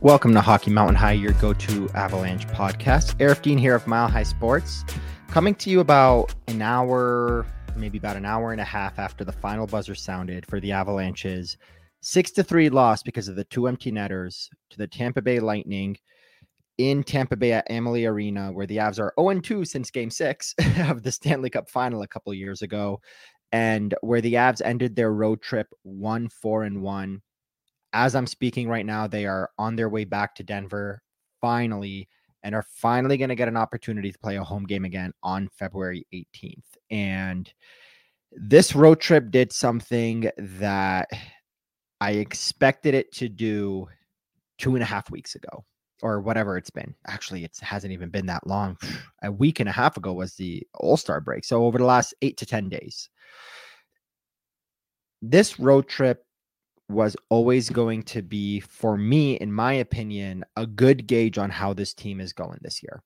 Welcome to Hockey Mountain High, your go to Avalanche podcast. Aarif Deen here of Mile High Sports, coming to you about an hour, maybe about an hour and a half after the final buzzer sounded for the Avalanche's 6 to 3 loss because of the two empty netters to the Tampa Bay Lightning in Tampa Bay at Amalie Arena, where the Avs are 0 2 since game six of the Stanley Cup final a couple years ago, and where the Avs ended their road trip 1 4 and 1 as I'm speaking right now, they are on their way back to Denver finally and are finally going to get an opportunity to play a home game again on February 18th. And this road trip did something that I expected it to do two and a half weeks ago or whatever it's been. Actually, it hasn't even been that long. A week and a half ago was the All Star break. So, over the last eight to 10 days, this road trip was always going to be, for me, in my opinion, a good gauge on how this team is going this year.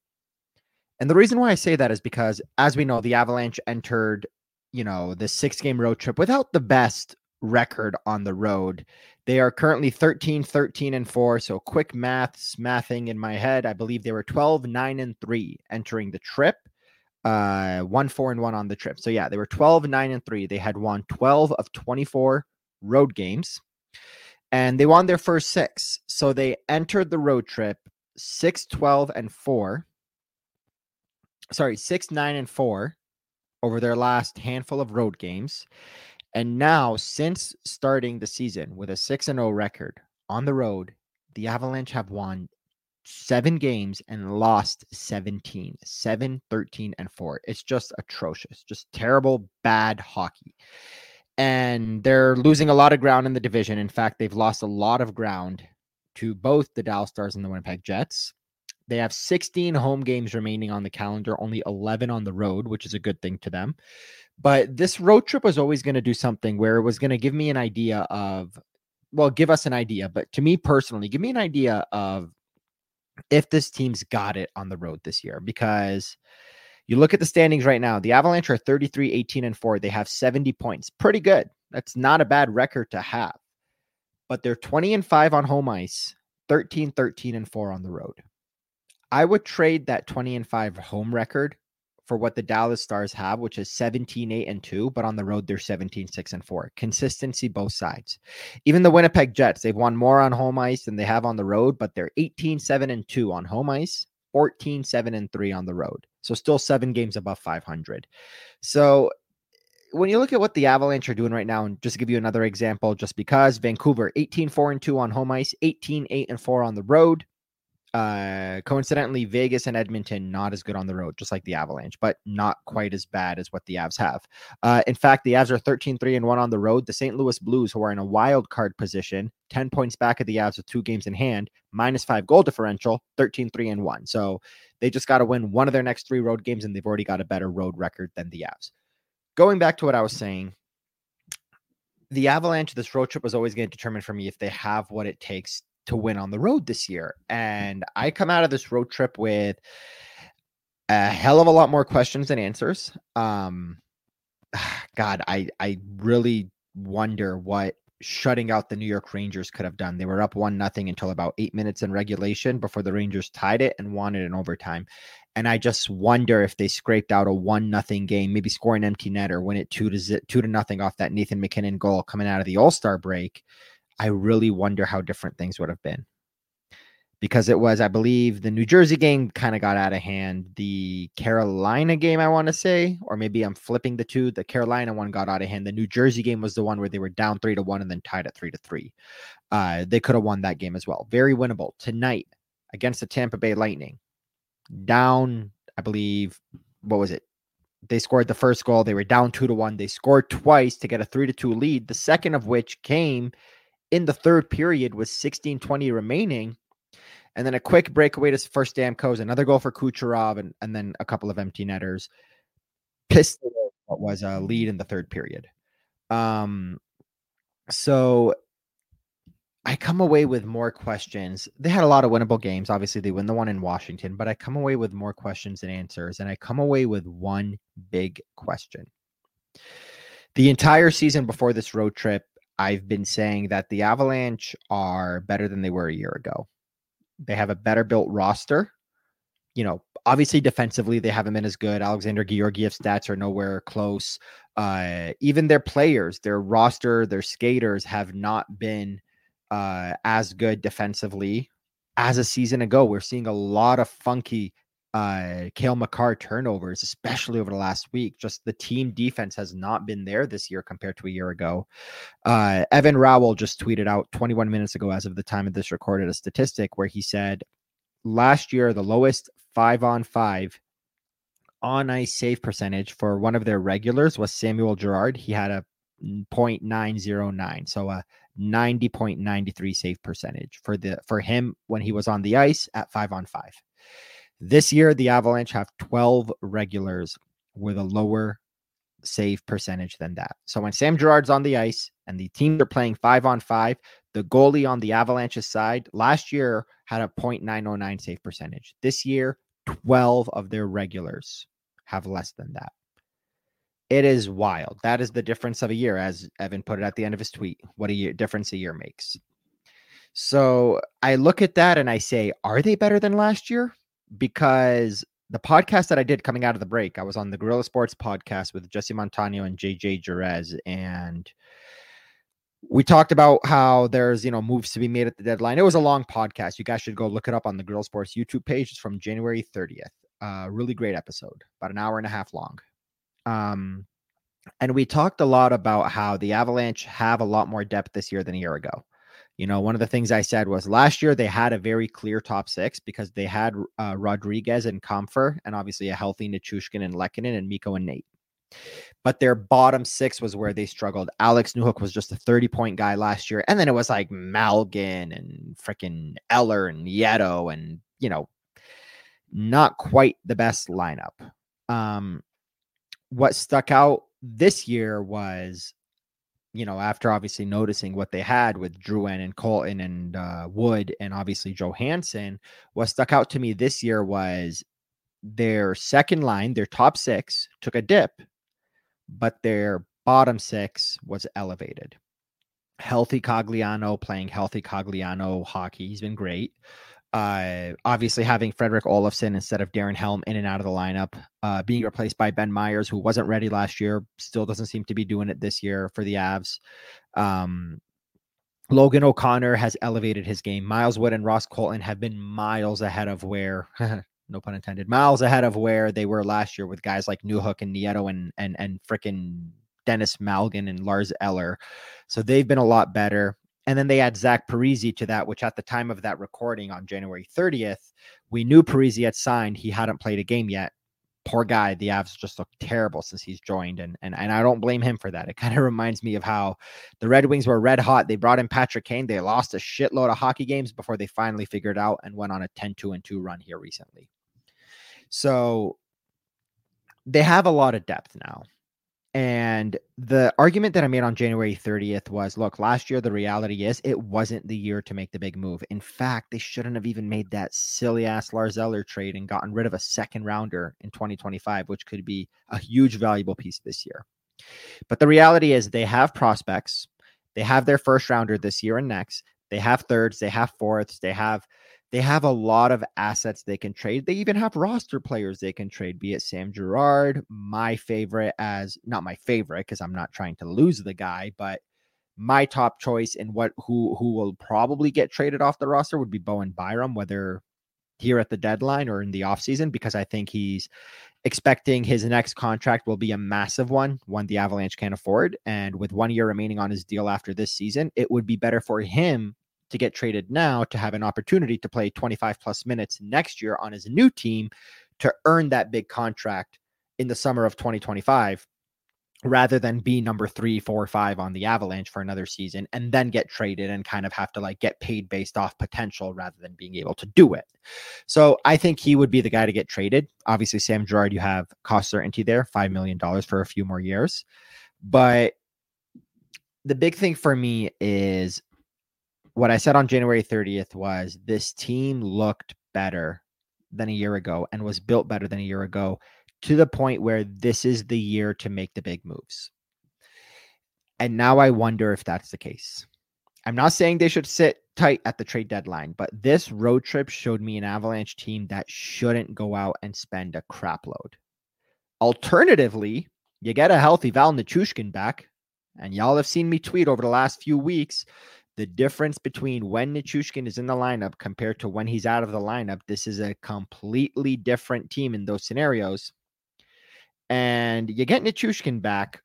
And the reason why I say that is because, as we know, the Avalanche entered, you know, the six game road trip without the best record on the road. They are currently 13, 13, and 4. So quick maths, mathing in my head. I believe they were 12, 9, and 3 entering the trip. Uh, 1, 4, and 1 on the trip. So yeah, they were 12, 9, and 3. They had won 12 of 24 road games and they won their first six. So they entered the road trip 6, 12, and 4. Sorry, 6, 9, and 4 over their last handful of road games. And now, since starting the season with a 6 and 0 record on the road, the Avalanche have won seven games and lost 17, 7, 13, and 4. It's just atrocious, just terrible, bad hockey and they're losing a lot of ground in the division. In fact, they've lost a lot of ground to both the Dallas Stars and the Winnipeg Jets. They have 16 home games remaining on the calendar, only 11 on the road, which is a good thing to them. But this road trip was always going to do something where it was going to give me an idea of, well, give us an idea, but to me personally, give me an idea of if this team's got it on the road this year because you look at the standings right now. The Avalanche are 33, 18, and 4. They have 70 points. Pretty good. That's not a bad record to have. But they're 20 and 5 on home ice, 13, 13, and 4 on the road. I would trade that 20 and 5 home record for what the Dallas Stars have, which is 17, 8, and 2, but on the road they're 17, 6, and 4. Consistency both sides. Even the Winnipeg Jets, they've won more on home ice than they have on the road, but they're 18, 7, and 2 on home ice, 14, 7, and 3 on the road. So still seven games above 500. So when you look at what the Avalanche are doing right now, and just to give you another example, just because Vancouver 18 4 and 2 on home ice, 18 8 and 4 on the road. Uh, coincidentally, Vegas and Edmonton not as good on the road, just like the Avalanche, but not quite as bad as what the Avs have. Uh, in fact, the Avs are 13 3 and 1 on the road. The St. Louis Blues, who are in a wild card position, 10 points back of the Avs with two games in hand, minus five goal differential, 13 3 and 1. So they just got to win one of their next three road games, and they've already got a better road record than the Avs. Going back to what I was saying, the Avalanche, this road trip was always going to determine for me if they have what it takes to win on the road this year. And I come out of this road trip with a hell of a lot more questions than answers. Um, God, I I really wonder what shutting out the New York Rangers could have done. They were up one nothing until about eight minutes in regulation before the Rangers tied it and won it in overtime. And I just wonder if they scraped out a one nothing game, maybe score an empty net or win it two to two to nothing off that Nathan MacKinnon goal coming out of the All Star break. I really wonder how different things would have been. Because it was, I believe, the New Jersey game kind of got out of hand. The Carolina game, I want to say, or maybe I'm flipping the two. The Carolina one got out of hand. The New Jersey game was the one where they were down three to one and then tied at three to three. Uh, they could have won that game as well. Very winnable tonight against the Tampa Bay Lightning. Down, I believe, what was it? They scored the first goal. They were down two to one. They scored twice to get a three to two lead. The second of which came in the third period with 16 20 remaining. And then a quick breakaway to first Stamkos, another goal for Kucherov, and, and then a couple of empty netters. Pissed was a lead in the third period. Um, so I come away with more questions. They had a lot of winnable games. Obviously, they win the one in Washington, but I come away with more questions than answers. And I come away with one big question. The entire season before this road trip, I've been saying that the Avalanche are better than they were a year ago. They have a better built roster. You know, obviously defensively they haven't been as good. Alexander Georgiev's stats are nowhere close. Uh, even their players, their roster, their skaters have not been uh, as good defensively as a season ago. We're seeing a lot of funky uh Cale Makar turnovers, especially over the last week. Just the team defense has not been there this year compared to a year ago. Uh Evan Rawal just tweeted out 21 minutes ago, as of the time of this recorded, a statistic where he said last year the lowest five on five on ice save percentage for one of their regulars was Samuel Girard. He had a 0.909. So a 90.93 save percentage for the for him when he was on the ice at 5 on 5. This year, the Avalanche have 12 regulars with a lower save percentage than that. So when Sam Girard's on the ice and the teams are playing five on five, the goalie on the Avalanche's side last year had a 0.909 save percentage. This year, 12 of their regulars have less than that. It is wild. That is the difference of a year, as Evan put it at the end of his tweet. What a year difference a year makes. So I look at that and I say, are they better than last year? Because the podcast that I did coming out of the break, I was on the Gorilla Sports podcast with Jesse Montano and JJ Jerez, and we talked about how there's you know moves to be made at the deadline. It was a long podcast. You guys should go look it up on the Gorilla Sports YouTube page. It's from January 30th. Uh, really great episode, about an hour and a half long. Um, and we talked a lot about how the Avalanche have a lot more depth this year than a year ago. You know, one of the things I said was last year they had a very clear top six because they had uh, Rodrigues and Compher, and obviously a healthy Nichushkin and Lehkonen and Mikko and Nate. But their bottom six was where they struggled. Alex Newhook was just a 30 point guy last year. And then it was like Malgin and freaking Eller and Nieto and, you know, not quite the best lineup. Um, what stuck out this year was you know, after obviously noticing what they had with Drouin and Colton and uh, Wood and obviously Johansen, what stuck out to me this year was their second line, their top six took a dip, but their bottom six was elevated. Healthy Cogliano playing healthy Cogliano hockey. He's been great. Uh, obviously, having Fredrik Olofsson instead of Darren Helm in and out of the lineup, uh, being replaced by Ben Meyers, who wasn't ready last year, still doesn't seem to be doing it this year for the Avs. Um, Logan O'Connor has elevated his game. Miles Wood and Ross Colton have been miles ahead of where, no pun intended, miles ahead of where they were last year with guys like Newhook and Nieto and and and freaking Denis Malgin and Lars Eller. So they've been a lot better. And then they add Zach Parise to that, which at the time of that recording on January 30th, we knew Parise had signed. He hadn't played a game yet. Poor guy. The Avs just look terrible since he's joined. And, and, and I don't blame him for that. It kind of reminds me of how the Red Wings were red hot. They brought in Patrick Kane. They lost a shitload of hockey games before they finally figured out and went on a 10 2 and 2 run here recently. So they have a lot of depth now. And the argument that I made on January 30th was look, last year, the reality is it wasn't the year to make the big move. In fact, they shouldn't have even made that silly ass Lars Eller trade and gotten rid of a second rounder in 2025, which could be a huge valuable piece this year. But the reality is they have prospects. They have their first rounder this year and next. They have thirds, they have fourths, they have they have a lot of assets they can trade. They even have roster players they can trade, be it Sam Girard, my favorite as not my favorite because I'm not trying to lose the guy, but my top choice and what who who will probably get traded off the roster would be Bowen Byram, whether here at the deadline or in the offseason, because I think he's expecting his next contract will be a massive one, one the Avalanche can't afford. And with one year remaining on his deal after this season, it would be better for him to get traded now to have an opportunity to play 25 plus minutes next year on his new team to earn that big contract in the summer of 2025 rather than be number three, four, five on the Avalanche for another season and then get traded and kind of have to like get paid based off potential rather than being able to do it. So I think he would be the guy to get traded. Obviously, Sam Girard, you have cost certainty there, $5 million for a few more years. But the big thing for me is what I said on January 30th was this team looked better than a year ago and was built better than a year ago to the point where this is the year to make the big moves. And now I wonder if that's the case. I'm not saying they should sit tight at the trade deadline, but this road trip showed me an Avalanche team that shouldn't go out and spend a crap load. Alternatively, you get a healthy Val Nichushkin back, and y'all have seen me tweet over the last few weeks the difference between when Nichushkin is in the lineup compared to when he's out of the lineup. This is a completely different team in those scenarios. And you get Nichushkin back,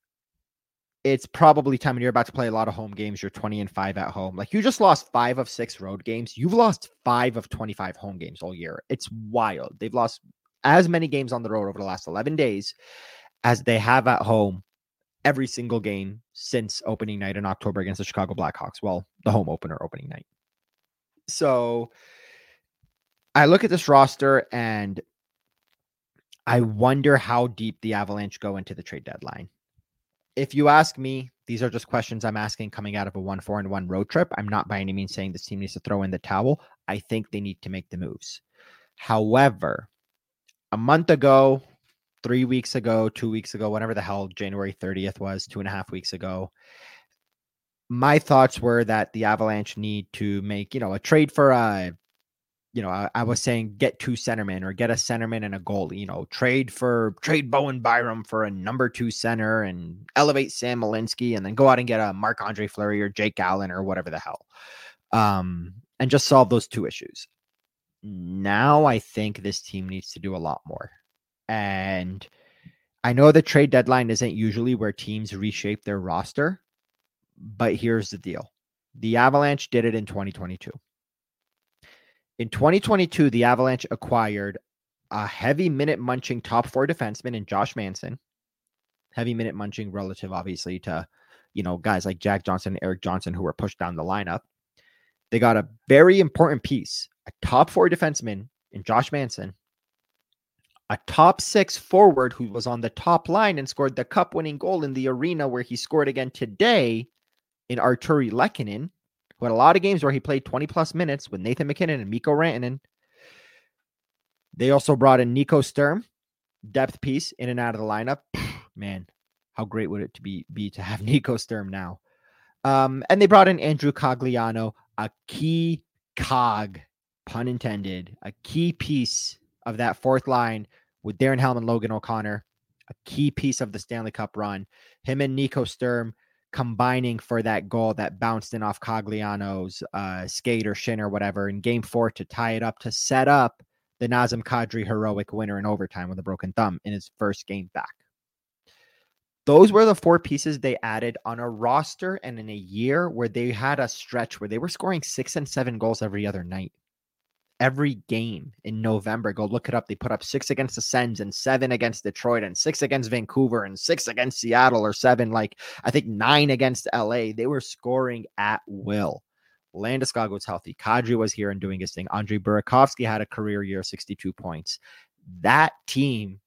it's probably time when you're about to play a lot of home games. You're 20 and 5 at home. Like you just lost five of six road games. You've lost five of 25 home games all year. It's wild. They've lost as many games on the road over the last 11 days as they have at home every single game since opening night in October against the Chicago Blackhawks. Well, the home opener opening night. So I look at this roster and I wonder how deep the Avalanche go into the trade deadline if you ask me, these are just questions I'm asking coming out of a one four and one road trip. I'm not by any means saying this team needs to throw in the towel. I think they need to make the moves. However, a month ago, three weeks ago, two weeks ago, whatever the hell January 30th was, two and a half weeks ago, my thoughts were that the Avalanche need to make, you know, a trade for a you know, I, I, was saying get two centermen or get a centerman and a goalie, you know, trade for trade Bowen Byram for a number two center and elevate Sam Malinski and then go out and get a Marc Andre Fleury or Jake Allen or whatever the hell. Um, and just solve those two issues. Now I think this team needs to do a lot more. And I know the trade deadline isn't usually where teams reshape their roster, but here's the deal. The Avalanche did it in 2022 in 2022, the Avalanche acquired a heavy minute munching top four defenseman in Josh Manson. Heavy minute munching relative, obviously, to you know guys like Jack Johnson and Erik Johnson who were pushed down the lineup. They got a very important piece, a top four defenseman in Josh Manson, a top six forward who was on the top line and scored the cup winning goal in the arena where he scored again today in Artturi Lehkonen, who had a lot of games where he played 20 plus minutes with Nathan MacKinnon and Mikko Rantanen. They also brought in Nico Sturm, depth piece in and out of the lineup. Man, how great would it to be be to have Nico Sturm now? Um, and they brought in Andrew Cogliano, a key cog, pun intended, a key piece of that fourth line with Darren Helm and Logan O'Connor, a key piece of the Stanley Cup run. Him and Nico Sturm combining for that goal that bounced in off Cogliano's uh, skate or shin or whatever in game four to tie it up to set up the Nazem Kadri heroic winner in overtime with a broken thumb in his first game back. Those were the four pieces they added on a roster and in a year where they had a stretch where they were scoring six and seven goals every other night every game in November. Go look it up. They put up six against the Sens and seven against Detroit and six against Vancouver and six against Seattle or seven, like I think nine against LA. They were scoring at will. Landeskog was healthy. Kadri was here and doing his thing. Andre Burakovsky had a career year, 62 points. That team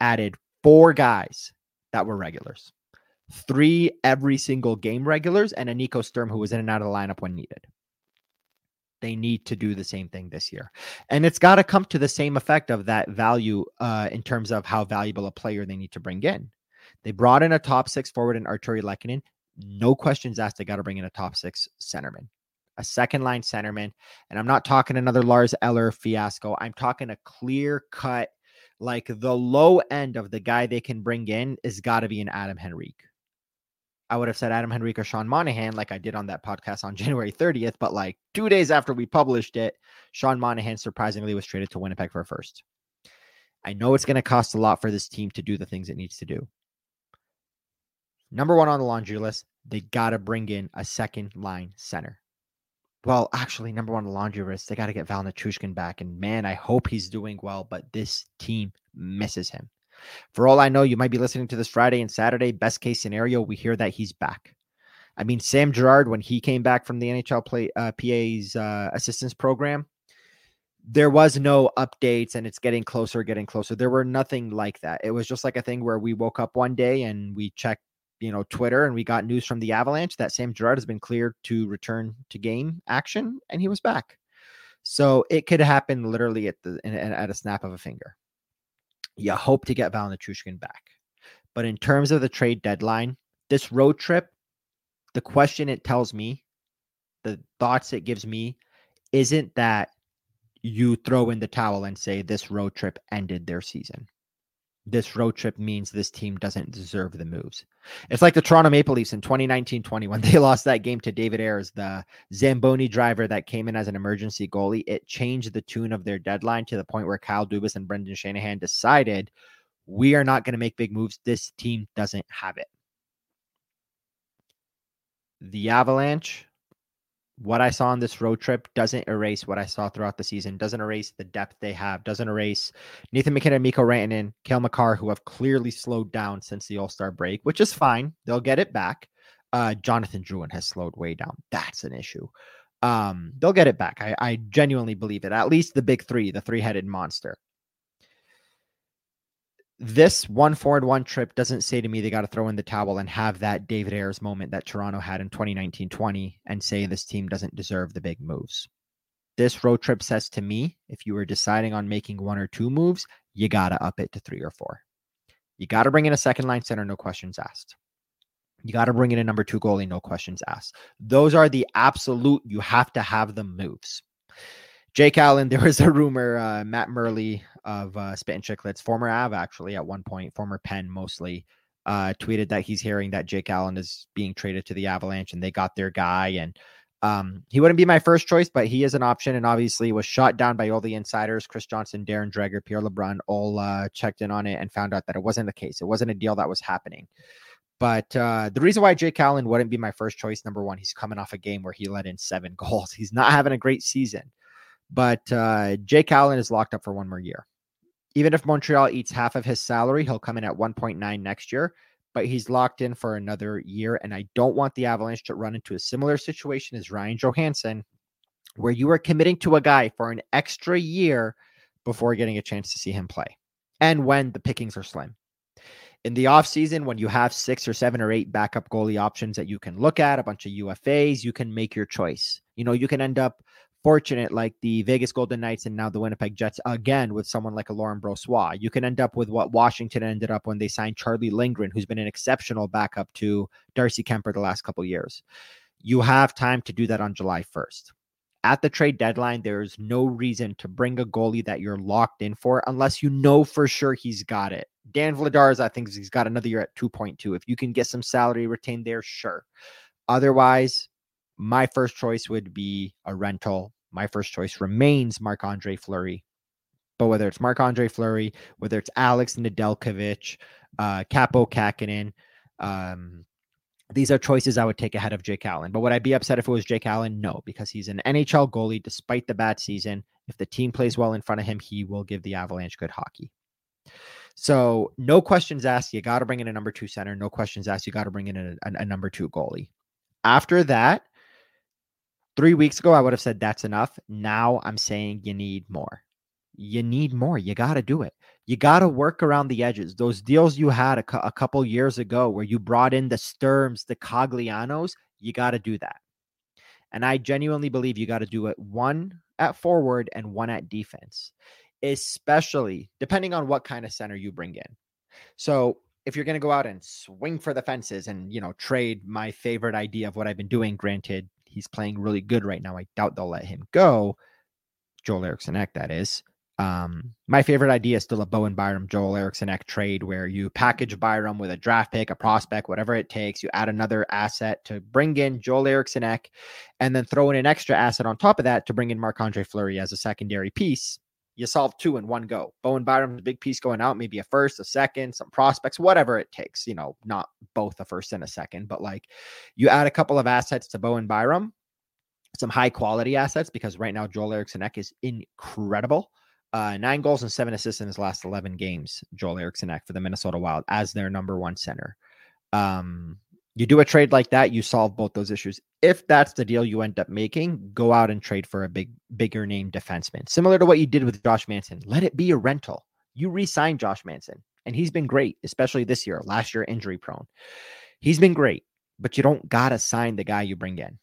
added four guys that were regulars. Three every single game regulars and a Nico Sturm who was in and out of the lineup when needed they need to do the same thing this year. And it's got to come to the same effect of that value uh, in terms of how valuable a player they need to bring in. They brought in a top six forward in Artturi Lehkonen. No questions asked. They got to bring in a top six centerman, a second line centerman. And I'm not talking another Lars Eller fiasco. I'm talking a clear cut, like the low end of the guy they can bring in is got to be an Adam Henrique. I would have said Adam Henrique or Sean Monahan, like I did on that podcast on January 30th. But like two days after we published it, Sean Monahan surprisingly was traded to Winnipeg for a first. I know it's going to cost a lot for this team to do the things it needs to do. Number one on the laundry list, they got to bring in a second line center. Well, actually, number one on the laundry list, they got to get Val Nichushkin back. And man, I hope he's doing well, but this team misses him. For all I know, you might be listening to this Friday and Saturday. Best case scenario, we hear that he's back. I mean, Sam Girard, when he came back from the NHL play uh, PA's uh, assistance program, there was no updates and it's getting closer, getting closer. There were nothing like that. It was just like a thing where we woke up one day and we checked, you know, Twitter and we got news from the Avalanche that Sam Girard has been cleared to return to game action and he was back. So it could happen literally at the at a snap of a finger you hope to get Val Nichushkin back. But in terms of the trade deadline, this road trip, the question it tells me the thoughts it gives me isn't that you throw in the towel and say this road trip ended their season. This road trip means this team doesn't deserve the moves. It's like the Toronto Maple Leafs in 2019 20 when they lost that game to David Ayres, the Zamboni driver that came in as an emergency goalie. It changed the tune of their deadline to the point where Kyle Dubas and Brendan Shanahan decided we are not going to make big moves. This team doesn't have it. The Avalanche what I saw on this road trip doesn't erase what I saw throughout the season, doesn't erase the depth they have, doesn't erase Nathan MacKinnon, Mikko Rantanen, Cale Makar, who have clearly slowed down since the All Star break, which is fine. They'll get it back. Uh, Jonathan Drouin has slowed way down. That's an issue. Um, they'll get it back. I, I genuinely believe it. At least the big three, the three headed monster this one forward one trip doesn't say to me they got to throw in the towel and have that David Ayres moment that Toronto had in 2019 20 and say this team doesn't deserve the big moves. This road trip says to me if you were deciding on making one or two moves, you got to up it to three or four. You got to bring in a second line center, no questions asked. You got to bring in a number two goalie, no questions asked. Those are the absolute, you have to have the moves. Jake Allen, there was a rumor, uh, Matt Murley of uh, Spittin' Chiclets, former Av actually at one point, former Pen mostly, uh, tweeted that he's hearing that Jake Allen is being traded to the Avalanche and they got their guy. And um, he wouldn't be my first choice, but he is an option and obviously was shot down by all the insiders. Chris Johnston, Darren Dreger, Pierre LeBrun all uh, checked in on it and found out that it wasn't the case. It wasn't a deal that was happening. But uh, the reason why Jake Allen wouldn't be my first choice, number one, he's coming off a game where he let in seven goals. He's not having a great season. But uh, Jake Allen is locked up for one more year. Even if Montreal eats half of his salary, he'll come in at 1.9 next year, but he's locked in for another year. And I don't want the Avalanche to run into a similar situation as Ryan Johansen, where you are committing to a guy for an extra year before getting a chance to see him play. And when the pickings are slim. In the offseason, when you have six or seven or eight backup goalie options that you can look at, a bunch of UFAs, you can make your choice. You know, you can end up fortunate like the Vegas Golden Knights and now the Winnipeg Jets again with someone like a Laurent Brossoit. You can end up with what Washington ended up when they signed Charlie Lindgren, who's been an exceptional backup to Darcy Kuemper the last couple years. You have time to do that on July 1st. At the trade deadline, there's no reason to bring a goalie that you're locked in for unless you know for sure he's got it. Dan Vladars, I think he's got another year at 2.2. If you can get some salary retained there, sure. Otherwise, my first choice would be a rental. My first choice remains Marc Andre Fleury. But whether it's Marc Andre Fleury, whether it's Alex Nedeljkovic, uh, Kaapo Kähkönen, um, these are choices I would take ahead of Jake Allen. But would I be upset if it was Jake Allen? No, because he's an NHL goalie despite the bad season. If the team plays well in front of him, he will give the Avalanche good hockey. So, no questions asked. You got to bring in a number two center. No questions asked. You got to bring in a, a, a number two goalie. After that, Three weeks ago, I would have said that's enough. Now I'm saying you need more. You need more. You got to do it. You got to work around the edges. Those deals you had a, a couple years ago where you brought in the Sturms, the Coglianos, you got to do that. And I genuinely believe you got to do it one at forward and one at defense, especially depending on what kind of center you bring in. So if you're going to go out and swing for the fences and, you know, trade my favorite idea of what I've been doing, granted, He's playing really good right now. I doubt they'll let him go. Joel Eriksson Ek, that is. Um, my favorite idea is still a Bowen Byram Joel Eriksson Ek trade where you package Byram with a draft pick, a prospect, whatever it takes. You add another asset to bring in Joel Eriksson Ek, and then throw in an extra asset on top of that to bring in Marc Andre Fleury as a secondary piece you solve two in one go. Bowen Byram's a big piece going out, maybe a first, a second, some prospects, whatever it takes. You know, not both a first and a second, but like you add a couple of assets to Bowen Byram, some high quality assets, because right now Joel Eriksson Ek is incredible. Uh, nine goals and seven assists in his last 11 games, Joel Eriksson Ek for the Minnesota Wild as their number one center. Um, you do a trade like that, you solve both those issues. If that's the deal you end up making, go out and trade for a big, bigger name defenseman, similar to what you did with Josh Manson. Let it be a rental. You re-sign Josh Manson, and he's been great, especially this year. Last year, injury prone. He's been great, but you don't gotta sign the guy you bring in.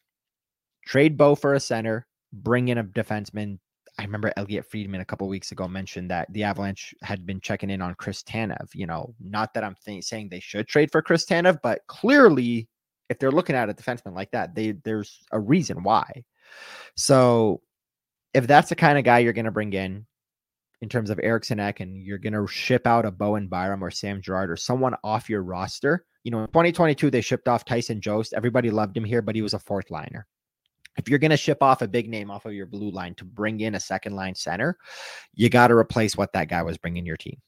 Trade Bo for a center, bring in a defenseman, I remember Elliotte Friedman a couple weeks ago mentioned that the Avalanche had been checking in on Chris Tanev. You know, not that I'm th- saying they should trade for Chris Tanev, but clearly If they're looking at a defenseman like that, they there's a reason why. So if that's the kind of guy you're going to bring in in terms of Eriksson Ek and you're going to ship out a Bowen Byram or Sam Girard or someone off your roster, you know, in 2022, they shipped off Tyson Jost. Everybody loved him here, but he was a fourth liner. If you're going to ship off a big name off of your blue line to bring in a second line center, you got to replace what that guy was bringing your team.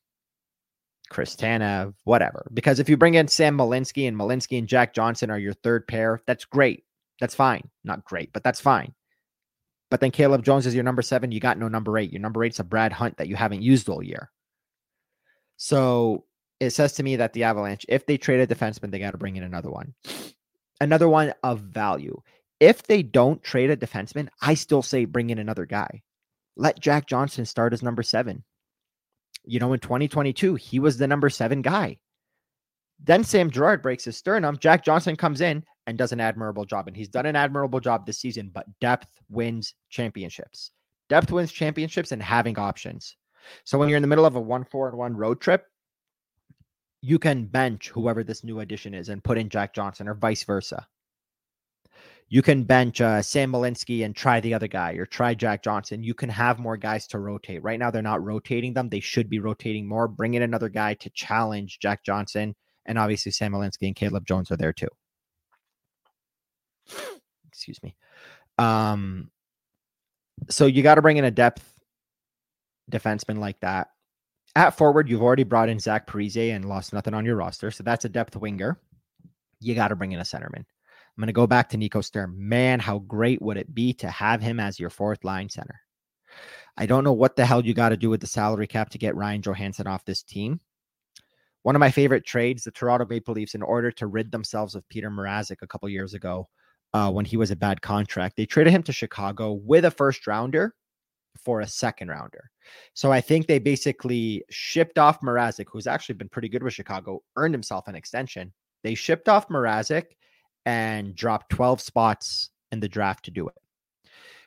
Chris Tanev, whatever. Because if you bring in Sam Malinski and Malinski and Jack Johnson are your third pair, that's great. That's fine. Not great, but that's fine. But then Caleb Jones is your number seven. You got no number eight. Your number eight's a Brad Hunt that you haven't used all year. So it says to me that the Avalanche, if they trade a defenseman, they got to bring in another one. Another one of value. If they don't trade a defenseman, I still say bring in another guy. Let Jack Johnson start as number seven. You know, in 2022, he was the number seven guy. Then Sam Girard breaks his sternum. Jack Johnson comes in and does an admirable job. And he's done an admirable job this season, but depth wins championships. Depth wins championships and having options. So when you're in the middle of a one, four, and one road trip, you can bench whoever this new addition is and put in Jack Johnson or vice versa. You can bench uh, Sam Malinski and try the other guy or try Jack Johnson. You can have more guys to rotate. Right now, they're not rotating them. They should be rotating more. Bring in another guy to challenge Jack Johnson. And obviously, Sam Malinski and Caleb Jones are there too. Excuse me. Um, so you got to bring in a depth defenseman like that. At forward, you've already brought in Zach Parise and lost nothing on your roster. So that's a depth winger. You got to bring in a centerman. I'm going to go back to Nico Sturm. Man, how great would it be to have him as your fourth line center? I don't know what the hell you got to do with the salary cap to get Ryan Johansen off this team. One of my favorite trades, the Toronto Maple Leafs, in order to rid themselves of Peter Mrazek a couple years ago, uh, when he was a bad contract. They traded him to Chicago with a first rounder for a second rounder. So I think they basically shipped off Mrazek, who's actually been pretty good with Chicago, earned himself an extension. They shipped off Mrazek and dropped 12 spots in the draft to do it.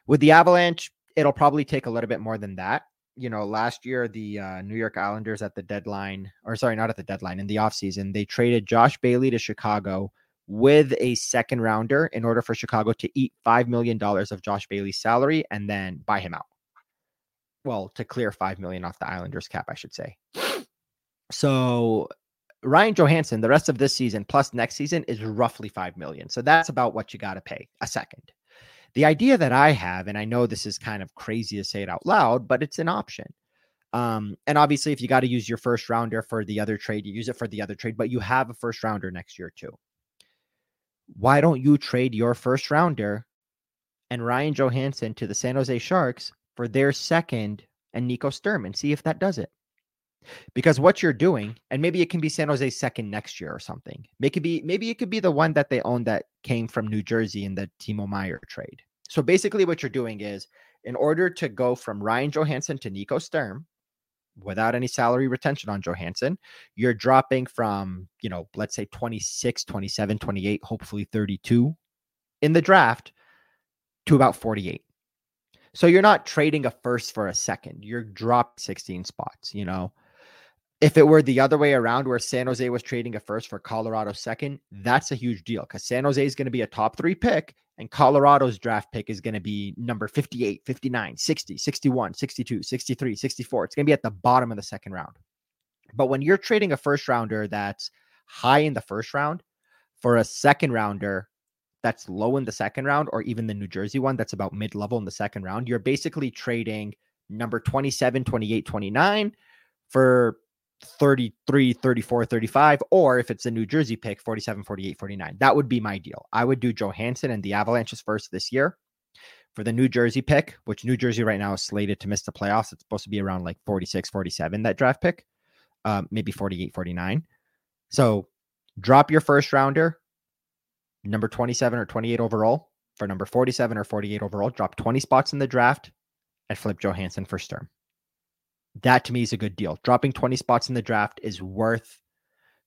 With the Avalanche, it'll probably take a little bit more than that. You know, last year, the uh, New York Islanders at the deadline, or sorry, not at the deadline, in the offseason, they traded Josh Bailey to Chicago with a second rounder in order for Chicago to eat $5 million of Josh Bailey's salary and then buy him out. Well, to clear 5 million off the Islanders cap, I should say. So Ryan Johansen, the rest of this season plus next season is roughly 5 million. So that's about what you got to pay a second. The idea that I have, and I know this is kind of crazy to say it out loud, but it's an option. Um, and obviously, if you got to use your first rounder for the other trade, you use it for the other trade, but you have a first rounder next year too why don't you trade your first rounder and Ryan Johansen to the San Jose Sharks for their second and Nico Sturm and see if that does it? Because what you're doing, and maybe it can be San jose second next year or something. Maybe it be, maybe it could be the one that they own that came from New Jersey in the Timo Meier trade. So basically, what you're doing is in order to go from Ryan Johansen to Nico Sturm, without any salary retention on Johansen, you're dropping from, you know, let's say 26, 27, 28, hopefully 32 in the draft to about 48. So you're not trading a first for a second. You're dropped 16 spots, you know. If it were the other way around where San Jose was trading a first for Colorado second, that's a huge deal because San Jose is going to be a top three pick and Colorado's draft pick is going to be number 58, 59, 60, 61, 62, 63, 64. It's going to be at the bottom of the second round. But when you're trading a first rounder that's high in the first round for a second rounder that's low in the second round, or even the New Jersey one that's about mid level in the second round, you're basically trading number 27, 28, 29 for 33, 34, 35, or if it's a New Jersey pick, 47, 48, 49. That would be my deal. I would do Johansen and the Avalanches first this year. For the New Jersey pick, which New Jersey right now is slated to miss the playoffs, it's supposed to be around like 46, 47, that draft pick, um, maybe 48, 49. So drop your first rounder, number 27 or 28 overall, for number 47 or 48 overall, drop 20 spots in the draft and flip Johansen for Sturm. That to me is a good deal. Dropping 20 spots in the draft is worth,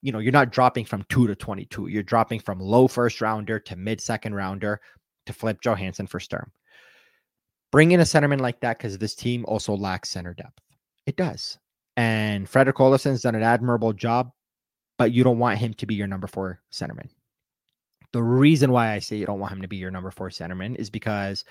you know, you're not dropping from two to 22. You're dropping from low first rounder to mid second rounder to flip Johansen for Sturm. Bring in a centerman like that because this team also lacks center depth. It does. And Fredrik Olofsson's done an admirable job, but you don't want him to be your number four centerman. The reason why I say you don't want him to be your number four centerman is because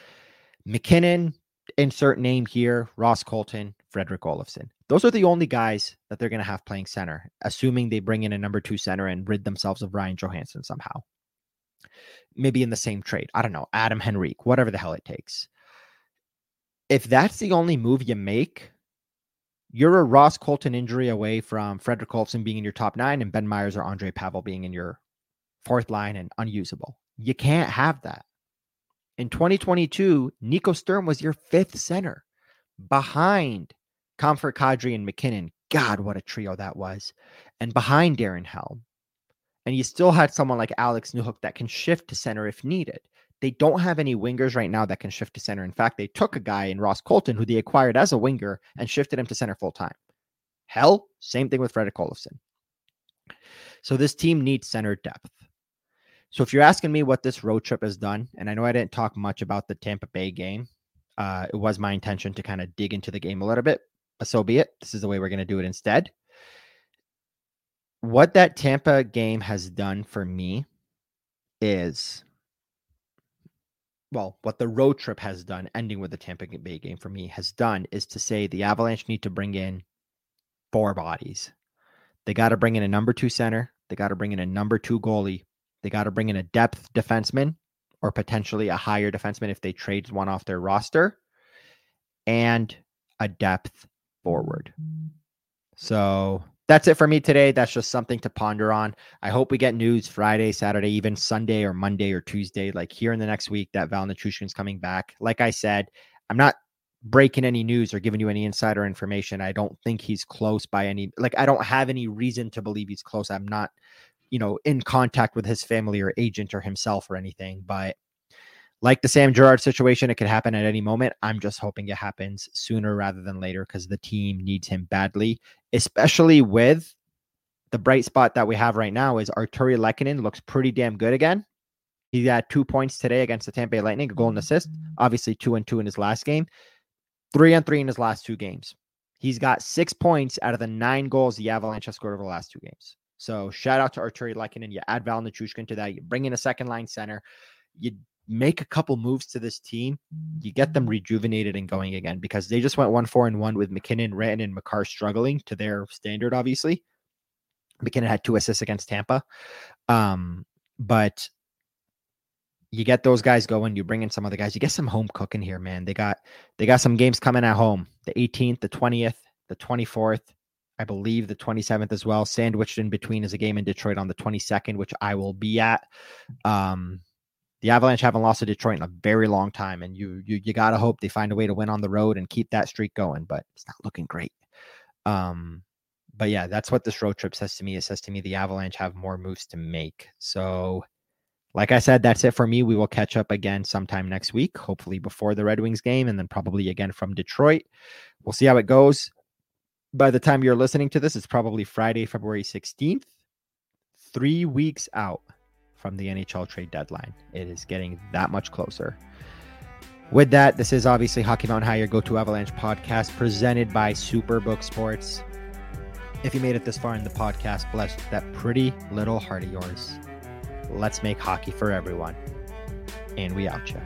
MacKinnon, insert name here, Ross Colton, Fredrik Olofsson. Those are the only guys that they're going to have playing center, assuming they bring in a number two center and rid themselves of Ryan Johansen somehow. Maybe in the same trade. I don't know. Adam Henrique, whatever the hell it takes. If that's the only move you make, you're a Ross Colton injury away from Fredrik Olofsson being in your top nine and Ben Meyers or Andre Pavel being in your fourth line and unusable. You can't have that. In 2022, Nico Sturm was your fifth center behind Compher Kadri and MacKinnon. God, what a trio that was. And behind Darren Helm. And you still had someone like Alex Newhook that can shift to center if needed. They don't have any wingers right now that can shift to center. In fact, they took a guy in Ross Colton who they acquired as a winger and shifted him to center full time. Hell, same thing with Fredrik Olofsson. So this team needs center depth. So if you're asking me what this road trip has done, and I know I didn't talk much about the Tampa Bay game, uh, it was my intention to kind of dig into the game a little bit, but so be it. This is the way we're going to do it instead. What that Tampa game has done for me is, well, what the road trip has done, ending with the Tampa Bay game for me, has done is to say the Avalanche need to bring in four bodies. They got to bring in a number two center. They got to bring in a number two goalie they got to bring in a depth defenseman or potentially a higher defenseman if they trade one off their roster and a depth forward. So that's it for me today. That's just something to ponder on. I hope we get news Friday, Saturday, even Sunday or Monday or Tuesday, like here in the next week that Val is coming back. Like I said, I'm not breaking any news or giving you any insider information. I don't think he's close by any like I don't have any reason to believe he's close. I'm not you know, in contact with his family or agent or himself or anything. But like the Sam Girard situation, it could happen at any moment. I'm just hoping it happens sooner rather than later because the team needs him badly, especially with the bright spot that we have right now is Artturi Lehkonen looks pretty damn good again. He had two points today against the Tampa Bay Lightning, a goal and assist. Mm. Obviously, two and two in his last game, three and three in his last two games. He's got six points out of the nine goals the Avalanche have scored over the last two games. So shout out to Artturi Lehkonen. You add Val Nichushkin to that. You bring in a second line center. You make a couple moves to this team. You get them rejuvenated and going again because they just went one four and one with MacKinnon, Ranton, and Makar struggling to their standard. Obviously, MacKinnon had two assists against Tampa, um, but you get those guys going. You bring in some other guys. You get some home cooking here, man. They got they got some games coming at home. The 18th, the 20th, the 24th. I believe the 27th as well. Sandwiched in between is a game in Detroit on the 22nd, which I will be at. Um, the Avalanche haven't lost to Detroit in a very long time, and you you you gotta hope they find a way to win on the road and keep that streak going. But it's not looking great. Um, but yeah, that's what this road trip says to me. It says to me the Avalanche have more moves to make. So, like I said, that's it for me. We will catch up again sometime next week, hopefully before the Red Wings game, and then probably again from Detroit. We'll see how it goes by the time you're listening to this, it's probably Friday, February 16th, three weeks out from the NHL trade deadline. It is getting that much closer. With that, this is obviously Hockey Mountain High, your go to Avalanche podcast presented by Superbook Sports. If you made it this far in the podcast, bless that pretty little heart of yours. Let's make hockey for everyone. And we out, you.